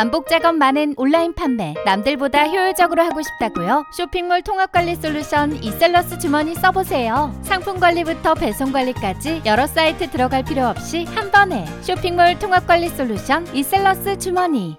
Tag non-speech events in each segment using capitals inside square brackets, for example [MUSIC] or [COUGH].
반복 작업 많은 온라인 판매 남들보다 효율적으로 하고 싶다고요? 쇼핑몰 통합 관리 솔루션 이셀러스 주머니 써보세요. 상품 관리부터 배송 관리까지 여러 사이트 들어갈 필요 없이 한 번에 쇼핑몰 통합 관리 솔루션 이셀러스 주머니.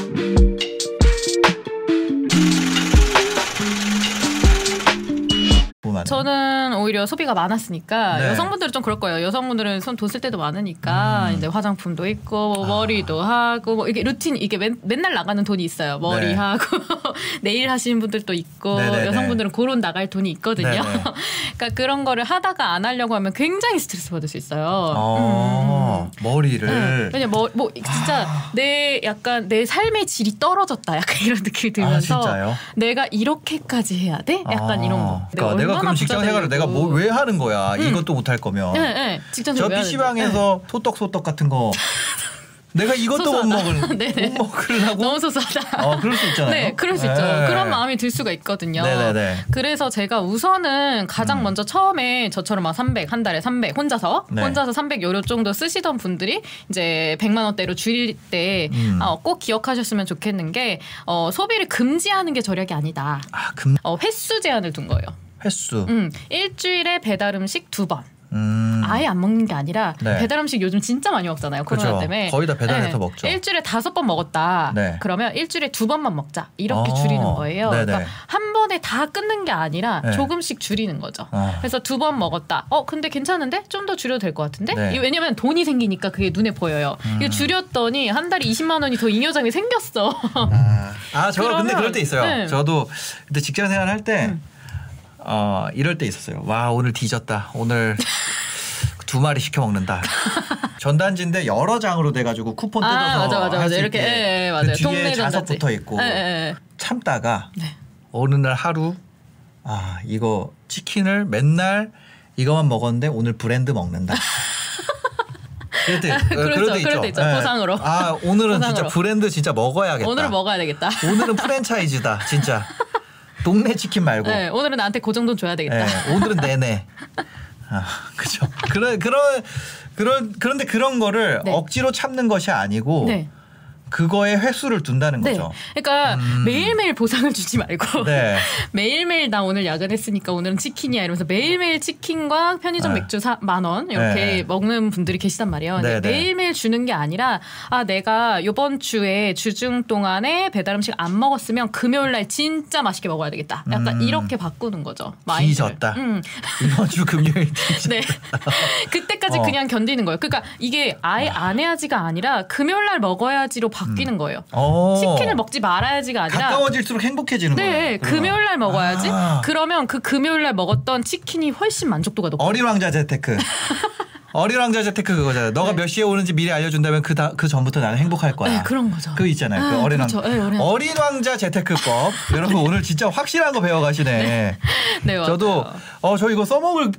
오히려 소비가 많았으니까 네. 여성분들은 좀 그럴 거예요. 여성분들은 손 돈 쓸 때도 많으니까 음. 이제 화장품도 있고 뭐 아. 머리도 하고 뭐 이게 루틴 이게 맨, 맨날 나가는 돈이 있어요. 머리 네. 하고 [LAUGHS] 네일 하시는 분들도 있고 네네네. 여성분들은 그런 나갈 돈이 있거든요. 네네. [LAUGHS] 그러니까 그런 거를 하다가 안 하려고 하면 굉장히 스트레스 받을 수 있어요. 어, 음. 머리를 응. 왜냐 뭐, 뭐 진짜 내 약간 내 삶의 질이 떨어졌다 약간 [LAUGHS] 이런 느낌이 아 들면서 진짜요? 내가 이렇게까지 해야 돼? 약간 아, 이런 거. 그러니까 내가 얼마나 그럼 직장 생활을 내가 되려고. 뭐 왜 하는 거야? 음. 이것도 못 할 거면 네, 네. 직장 저? PC방에서 소떡 소떡 같은 거 [LAUGHS] 내가 이것도 못 소소하다. 먹을 [LAUGHS] 네네. 못 먹으려고 너무 소소하다. 어 그럴 수 있잖아요. 네, 그럴 수 있죠. 네. 그런 마음이 들 수가 있거든요. 네네네. 그래서 제가 우선은 가장 음. 먼저 처음에 저처럼 막 300, 한 달에 300 혼자서 네. 혼자서 300 요로 정도 쓰시던 분들이 이제 100만 원대로 줄일 때꼭 음. 기억하셨으면 좋겠는 게 어, 소비를 금지하는 게 절약이 아니다. 아, 금 어, 횟수 제한을 둔 거예요. 횟수. 음, 일주일에 배달 음식 두 번. 음. 아예 안 먹는 게 아니라 네. 배달 음식 요즘 진짜 많이 먹잖아요 코로나 그죠. 때문에 거의 다 배달해서 먹죠. 일주일에 다섯 번 먹었다 네. 그러면 일주일에 두 번만 먹자 이렇게 어. 줄이는 거예요 네네. 그러니까 한 번에 다 끊는 게 아니라 네. 조금씩 줄이는 거죠 아. 그래서 두 번 먹었다 어 근데 괜찮은데 좀 더 줄여도 될 것 같은데 네. 이- 왜냐면 돈이 생기니까 그게 눈에 보여요 음. 이거 줄였더니 한 달에 20만 원이 더 잉여장이 생겼어 아, 아, 저 근데 그럴 때 있어요. 네. 저도 그때 직장 생활 할 때, 음. 어, 이럴 때 있었어요. 와, 오늘 뒤졌다. 오늘 두 마리 시켜 먹는다. 전단지인데 여러 장으로 돼가지고 쿠폰 뜯어서 아 맞아 맞아 할 맞아 수 이렇게 예, 예, 그 맞아요 뒤에 동네 자석. 붙어 있고 예, 예, 예. 참다가 네. 어느 날 하루 아 이거 치킨을 맨날 이거만 먹었는데 오늘 브랜드 먹는다. [LAUGHS] 그럴 때, 어, 그렇죠. 그럴 때 그럴 있죠. 때 있죠. 예. 보상으로. 아 오늘은 진짜 보상으로. 브랜드 진짜 먹어야겠다. 오늘은 먹어야 되겠다 오늘은 프랜차이즈다 진짜 [LAUGHS] 동네 치킨 말고 네, 오늘은 나한테 그 정도 줘야 되겠다 예, 오늘은 [LAUGHS] 내내 아 그죠 그런 그런 그런 그런데 그런 거를 네. 억지로 참는 것이 아니고 네. 그거에 횟수를 둔다는 네. 거죠 그러니까 음. 매일매일 보상을 주지 말고 [LAUGHS] 네 [LAUGHS] 매일매일 나 오늘 야근했으니까 오늘은 치킨이야 이러면서 매일매일 치킨과 편의점 네. 맥주 사, 만원 이렇게 네. 먹는 분들이 계시단 말이에요. 네, 네. 매일매일 주는 게 아니라 아 내가 요번 주에 주중 동안에 배달 음식 안 먹었으면 금요일 날 진짜 맛있게 먹어야 되겠다. 약간 음. 이렇게 바꾸는 거죠. 뒤졌다. 음. 이번 주 금요일 [LAUGHS] 뒤졌다. 네. 그때까지 어. 그냥 견디는 거예요. 그러니까 이게 아예 안 해야지가 아니라 금요일 날 먹어야지로 바뀌는 거예요. 어. 치킨을 먹지 말아야지가 아니라 가까워질수록 행복해지는 거예요. 네. 금요일 날 먹어야지. 아. 그러면 그 금요일 날 먹었던 치킨이 훨씬 만족도가 높아요. 어린 왕자 재테크. [LAUGHS] 어린 왕자 재테크 그거잖아요. 너가 몇 시에 오는지 미리 알려준다면 그, 다, 그 전부터 나는 행복할 거야. 네, 그런 거죠. 그거 있잖아요. 그 아, 어린, 그렇죠. 왕, 네, 어린- 어린 왕자 재테크법. [LAUGHS] 여러분 오늘 진짜 확실한 거 배워가시네. 네, [LAUGHS] 맞아요. 저도 어 저 이거 써먹을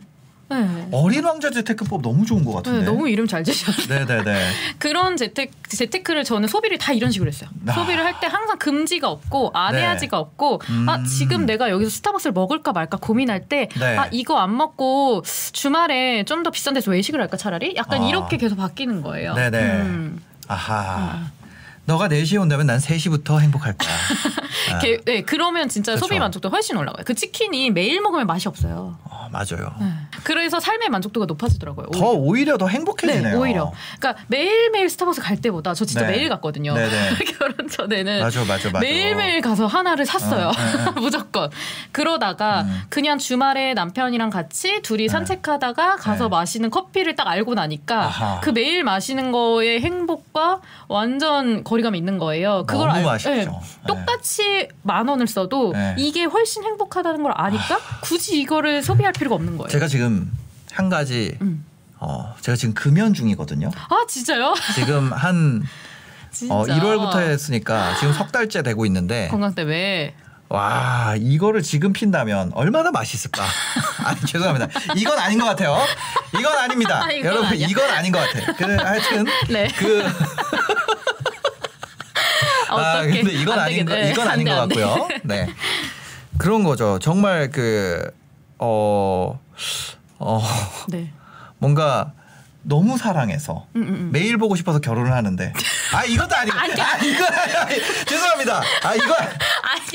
네. 어린 왕자 재테크법 너무 좋은 것 같은데. 네, 너무 이름 잘 지셨어요. 네네네. [LAUGHS] 그런 재테크, 재테크를 저는 소비를 다 이런 식으로 했어요. 아. 소비를 할 때 항상 금지가 없고 안 네. 해야지가 없고 아 음. 지금 내가 여기서 스타벅스를 먹을까 말까 고민할 때 네. 아 이거 안 먹고 주말에 좀 더 비싼 데서 외식을 할까 차라리 약간 아. 이렇게 계속 바뀌는 거예요. 네네. 음. 아하. 너가 4시에 온다면 난 3시부터 행복할 거야. [LAUGHS] 아, 게- 네, 그러면 진짜 그쵸. 소비 만족도 훨씬 올라가요. 그 치킨이 매일 먹으면 맛이 없어요. 어, 맞아요. 네. 그래서 삶의 만족도가 높아지더라고요. 더 오히려 더 행복해지네요. 네, 오히려. 그러니까 매일매일 스타벅스 갈 때보다 저 진짜 네. 매일 갔거든요. 네네. [LAUGHS] 결혼 전에는 맞아 맞아 맞아. 매일매일 가서 하나를 샀어요. 어, 네, 네. [LAUGHS] 무조건. 그러다가 음. 그냥 주말에 남편이랑 같이 둘이 산책하다가 가서 네. 마시는 커피를 딱 알고 나니까 아하. 그 매일 마시는 거의 행복과 완전 거리감이 있는 거예요. 그걸 너무 알- 맛있죠. 네. 네. 똑같이 만 원을 써도 네. 이게 훨씬 행복하다는 걸 아니까 굳이 이거를 소비할 필요가 없는 거예요. 제가 지금 한 가지 음. 어 제가 지금 금연 중이거든요. 아 진짜요? 지금 한. [LAUGHS] 어, 1월부터 했으니까 지금 석 달째 되고 있는데 건강 때문에. 와 이거를 지금 핀다면 얼마나 맛있을까? [LAUGHS] 아니 죄송합니다. 이건 아닌 것 같아요. 이건 아닙니다. 아, 이건 여러분 아니야. 이건 아닌 것 같아. 그 하여튼 네. 그 [LAUGHS] 아? 근데 이건 안 아닌 거. 이건 안 아닌 돼, 것. 같고요. 네. 그런 거죠. 정말 그 어, 어, 네. 뭔가 너무 사랑해서 음, 음, 음. 매일 보고 싶어서 결혼을 하는데 아 이것도 아니고 아 이거 [LAUGHS] 죄송합니다. 아 이거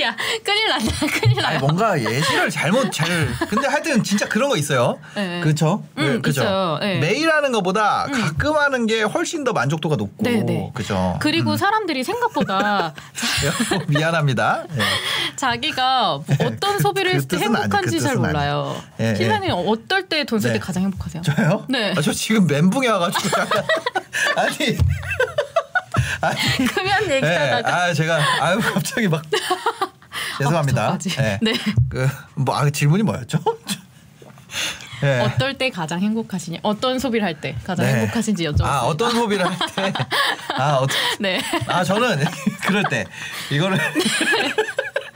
야. 큰일 난다. 큰일 아니 나요. 뭔가 예시를 잘못 잘 근데 하여튼 진짜 그런 거 있어요. 네. 그렇죠? 음, 그죠? 있어요. 네. 매일 하는 것보다 가끔 하는 게 훨씬 더 만족도가 높고 네, 네. 그죠? 그리고 사람들이 생각보다 [LAUGHS] 미안합니다. 네. 자기가 어떤 소비를 그 했을 때 뜻은 아니- 행복한지 그 잘 몰라요. 예, 예. 신사님 어떨 때 돈 쓸때 네. 가장 행복하세요? 저요? 네. 아, 저 지금 멘붕에 와가지고 [LAUGHS] 아니 아니 금연 네, 얘기하다가 아 제가 아유 갑자기 막 [LAUGHS] 죄송합니다. 어, 저까지. 네. 네. 그뭐 아, 질문이 뭐였죠? 네. 어떨 때 가장 행복하시냐? 어떤 소비를 할 때 가장 네. 행복하신지 여쭤봤어요. 아 어떤 소비를 할 때? [LAUGHS] 아 어, 네. 아 저는 [LAUGHS] 그럴 때 이거를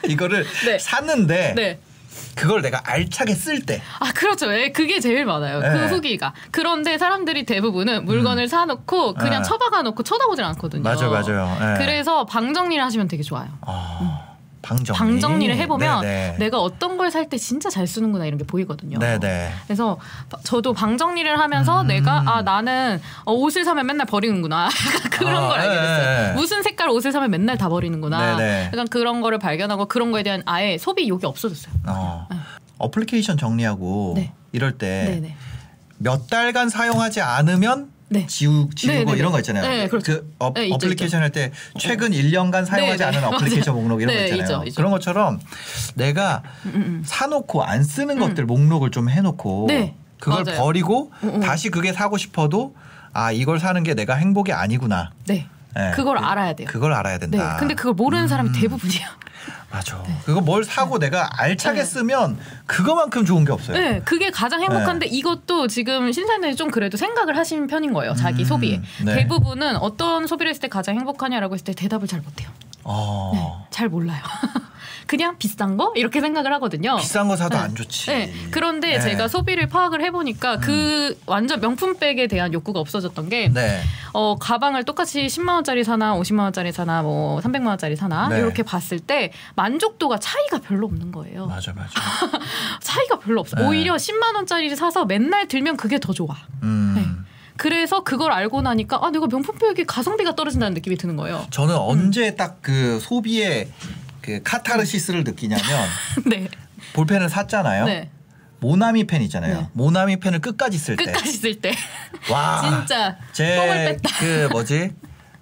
이거를 네. 샀는데 네. 그걸 내가 알차게 쓸 때. 아 그렇죠. 예, 그게 제일 많아요. 네. 그 후기가. 그런데 사람들이 대부분은 물건을 사놓고 그냥 네. 처박아 놓고 쳐다보질 않거든요. 맞아요, 맞아요. 네. 그래서 방 정리를 하시면 되게 좋아요. 아, 방정리. 방 정리를 해보면 네네. 내가 어떤 걸 살 때 진짜 잘 쓰는구나 이런 게 보이거든요. 네네. 그래서 바- 저도 방 정리를 하면서 음. 내가 아 나는 어, 옷을 사면 맨날 버리는구나 [LAUGHS] 그런 아, 걸 알게 됐어요. 네, 네. 무슨 색깔 옷을 사면 맨날 다 버리는구나. 네, 네. 약간 그런 거를 발견하고 그런 거에 대한 아예 소비 욕이 없어졌어요. 어. 어플리케이션 정리하고 네. 이럴 때 네네. 몇 달간 사용하지 않으면 네. 지우, 지우고 네, 네, 이런 네. 거 있잖아요. 네, 그렇죠. 그 어, 네, 있죠, 어플리케이션 할 때 최근 1년간 사용하지. 않은 [LAUGHS] 어플리케이션. 목록 이런 네, 거 있잖아요. 있죠, 있죠. 그런 것처럼 내가 음, 음. 사놓고 안 쓰는 것들 목록을 좀 해놓고 네, 그걸 맞아요. 버리고 음, 음. 다시 그게 사고 싶어도 아 이걸 사는 게 내가 행복이 아니구나. 네. 네. 그걸 그- 알아야 돼요. 그걸 알아야 네. 된다. 근데 그걸 모르는 사람이 음. 대부분이야. 맞아. 그거 뭘 사고 내가 알차게 네. 쓰면 그거만큼 좋은 게 없어요. 네, 그게 가장 행복한데 이것도 지금 신사님이 좀 그래도 생각을 하신 편인 거예요. 자기 음, 소비에. 네. 대부분은 어떤 소비를 했을 때 가장 행복하냐라고 했을 때 대답을 잘 못해요. 어. 네, 잘 몰라요. [LAUGHS] 그냥 비싼 거 이렇게 생각을 하거든요. 비싼 거 사도 네. 안 좋지. 네. 그런데 네. 음. 제가 소비를 파악을 해보니까 그 완전 명품 백에 대한 욕구가 없어졌던 게 네. 어, 가방을 똑같이 10만 원짜리 사나 50만 원짜리 사나 뭐 300만 원짜리 사나 네. 이렇게 봤을 때 만족도가 차이가 별로 없는 거예요. 맞아 맞아. [LAUGHS] 차이가 별로 없어. 네. 오히려 10만 원짜리를 사서 맨날 들면 그게 더 좋아. 음. 네. 그래서 그걸 알고 나니까 아 내가 명품 백이 가성비가 떨어진다는 느낌이 드는 거예요. 저는 언제 딱 그 소비의 그 카타르시스를 느끼냐면 [LAUGHS] 네. 볼펜을 샀잖아요. 네. 모나미 펜 있잖아요. 네. 모나미 펜을 끝까지 쓸 때. 끝까지 쓸 때. 와. [LAUGHS] 진짜 뺐다. 제그 뭐지?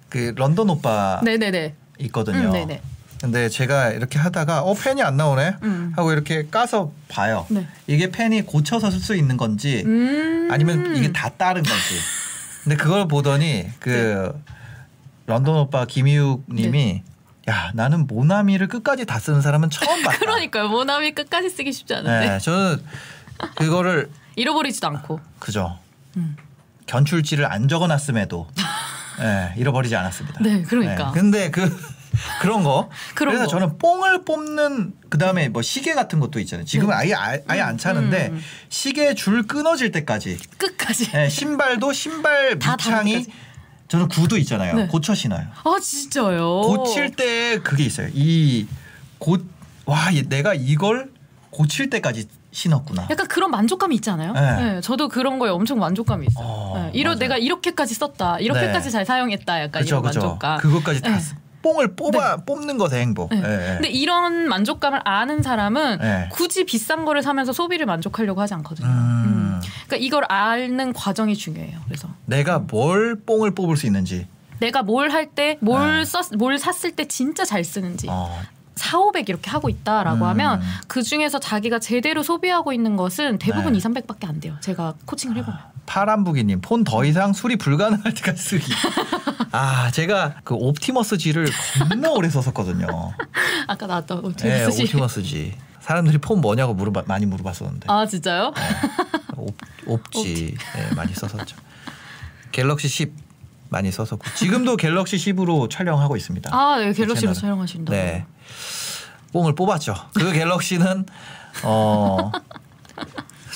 그 런던 오빠 네네네. 있거든요. 음, 네네. 근데 제가 이렇게 하다가 어 펜이 안 나오네 음. 하고 이렇게 까서 봐요. 네. 이게 펜이 고쳐서 쓸 수 있는 건지 음. 아니면 이게 다 다른 건지. 근데 그걸 보더니 그 런던 오빠 김희욱 님이 야 나는 모나미를 끝까지 다 쓰는 사람은 처음 봤다. [LAUGHS] 그러니까요. 모나미 끝까지 쓰기 쉽지 않은데 네, 저는 그거를 [LAUGHS] 잃어버리지도 않고. 그죠. 음. 견출지를 안 적어놨음에도 네, 잃어버리지 않았습니다. 네, 그러니까. 네, 근데 그 그런 거. [LAUGHS] 그런 그래서 거. 저는 뽕을 뽑는 그 다음에 뭐 시계 같은 것도 있잖아요. 지금은 아예 아- 아예 안 차는데 음. 시계 줄 끊어질 때까지. 끝까지. 네, 신발도 신발 다 밑창이. 저는 구두 있잖아요. 네. 고쳐 신어요. 아 진짜요. 고칠 때 그게 있어요. 이곧와 내가 이걸 고칠 때까지 신었구나. 약간 그런 만족감이 있지 않아요? 네. 네. 저도 그런 거에 엄청 만족감이 있어요. 어, 네. 이러. 내가 이렇게까지 썼다. 이렇게까지 네. 잘 사용했다. 약간 그죠 이런 그죠. 만족감. 그것까지 다 네. 쓰- 뽕을 뽑아 뽑는 것의 행복. 네. 예, 예. 근데 이런 만족감을 아는 사람은 네. 굳이 비싼 거를 사면서 소비를 만족하려고 하지 않거든요. 음. 음. 그러니까 이걸 아는 과정이 중요해요. 그래서 내가 뭘 뽕을 뽑을 수 있는지. 내가 뭘 할 때, 뭘 네. 썼, 뭘 샀을 때 진짜 잘 쓰는지. 어, 4, 500 이렇게 하고 있다라고 음. 하면 그 중에서 자기가 제대로 소비하고 있는 것은 대부분 네. 2, 300밖에 안 돼요. 제가 코칭을 해보면. 파란부기님 폰 더 이상 수리 불가능할 때까지 쓰기. [LAUGHS] 아 제가 그 옵티머스 G를 겁나 오래 썼었거든요. [LAUGHS] 아까 나왔던 네, 옵티머스 G. 옵티머스 G. 사람들이 폰 뭐냐고 물어봐 많이 물어봤었는데. 아 진짜요? 옵, 옵지 네, 많이 썼었죠. 갤럭시 10 많이 썼었고 지금도 갤럭시 10으로 촬영하고 있습니다. 아, 네, 갤럭시로. 촬영하신다. 네. 뽕을 뽑았죠. 그 갤럭시는 어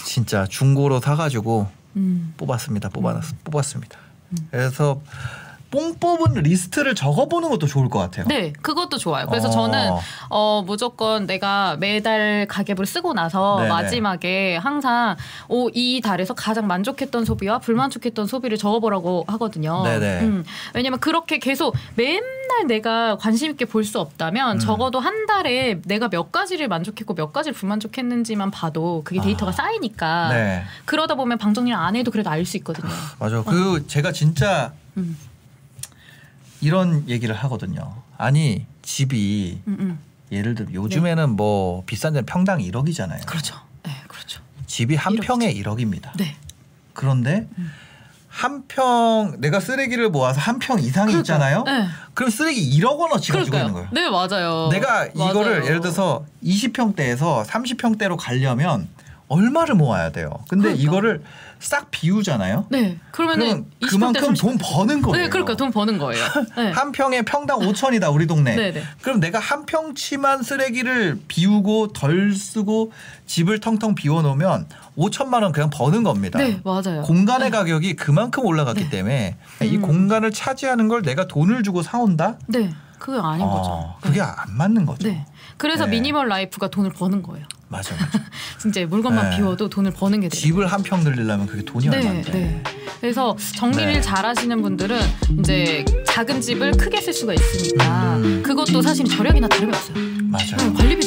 진짜 중고로 사가지고 음. 뽑았습니다. 뽑았 뽑았습니다. 그래서 뽕 뽑은 리스트를 적어보는 것도 좋을 것 같아요. 네, 그것도 좋아요. 그래서 어. 저는 어 무조건 내가 매달 가계부를 쓰고 나서 네네. 마지막에 항상 오, 이 달에서 가장 만족했던 소비와 불만족했던 소비를 적어보라고 하거든요. 음, 왜냐면 그렇게 계속 맨날 내가 관심 있게 볼 수 없다면 음. 적어도 한 달에 내가 몇 가지를 만족했고 몇 가지를 불만족했는지만 봐도 그게 데이터가 쌓이니까 네, 그러다 보면 방정리를 안 해도 그래도 알 수 있거든요. 맞아. 그 제가 진짜 음, 이런 얘기를 하거든요. 아니 집이 음, 음. 예를 들어 요즘에는 뭐 비싼 데는 평당 1억이잖아요. 그렇죠. 네, 그렇죠. 집이 한 1억 평에 1억입니다. 네. 그런데 음. 한평 내가 쓰레기를 모아서 한 평 이상이 그러니까요. 있잖아요. 네. 그럼 쓰레기 1억 원어치 가지고 있는 거예요. 네, 맞아요. 내가 이거를 맞아요. 예를 들어서 20평대에서 30평대로 가려면 얼마를 모아야 돼요. 근데 그러니까. 이거를 싹 비우잖아요. 네. 그러면은 그러면 그만큼 20평대, 돈 버는 거예요. 네, 그러니까 돈 버는 거예요. [LAUGHS] 네. 한 평에 평당 5천이다 우리 동네. 네, 네. 그럼 내가 한 평치만 쓰레기를 비우고 덜 쓰고 집을 텅텅 비워 놓으면 5천만 원 그냥 버는 겁니다. 네, 맞아요. 공간의 가격이 그만큼 올라갔기 네. 때문에 이 음. 공간을 차지하는 걸 내가 돈을 주고 사온다? 네. 그게 아닌 어, 거죠. 그게 네. 안 맞는 거죠. 네. 그래서 네. 미니멀 라이프가 돈을 버는 거예요. 맞아, 맞아. [LAUGHS] 진짜 물건만 네. 비워도 돈을 버는 게 돼요. 집을 한 평 늘리려면 그게 돈이 네, 얼마인데. 네. 그래서 정리를 네. 잘 하시는 분들은 이제 작은 집을 크게 쓸 수가 있으니까 음. 그것도 사실 절약이나 다름이 없어요. 맞아요. 절약이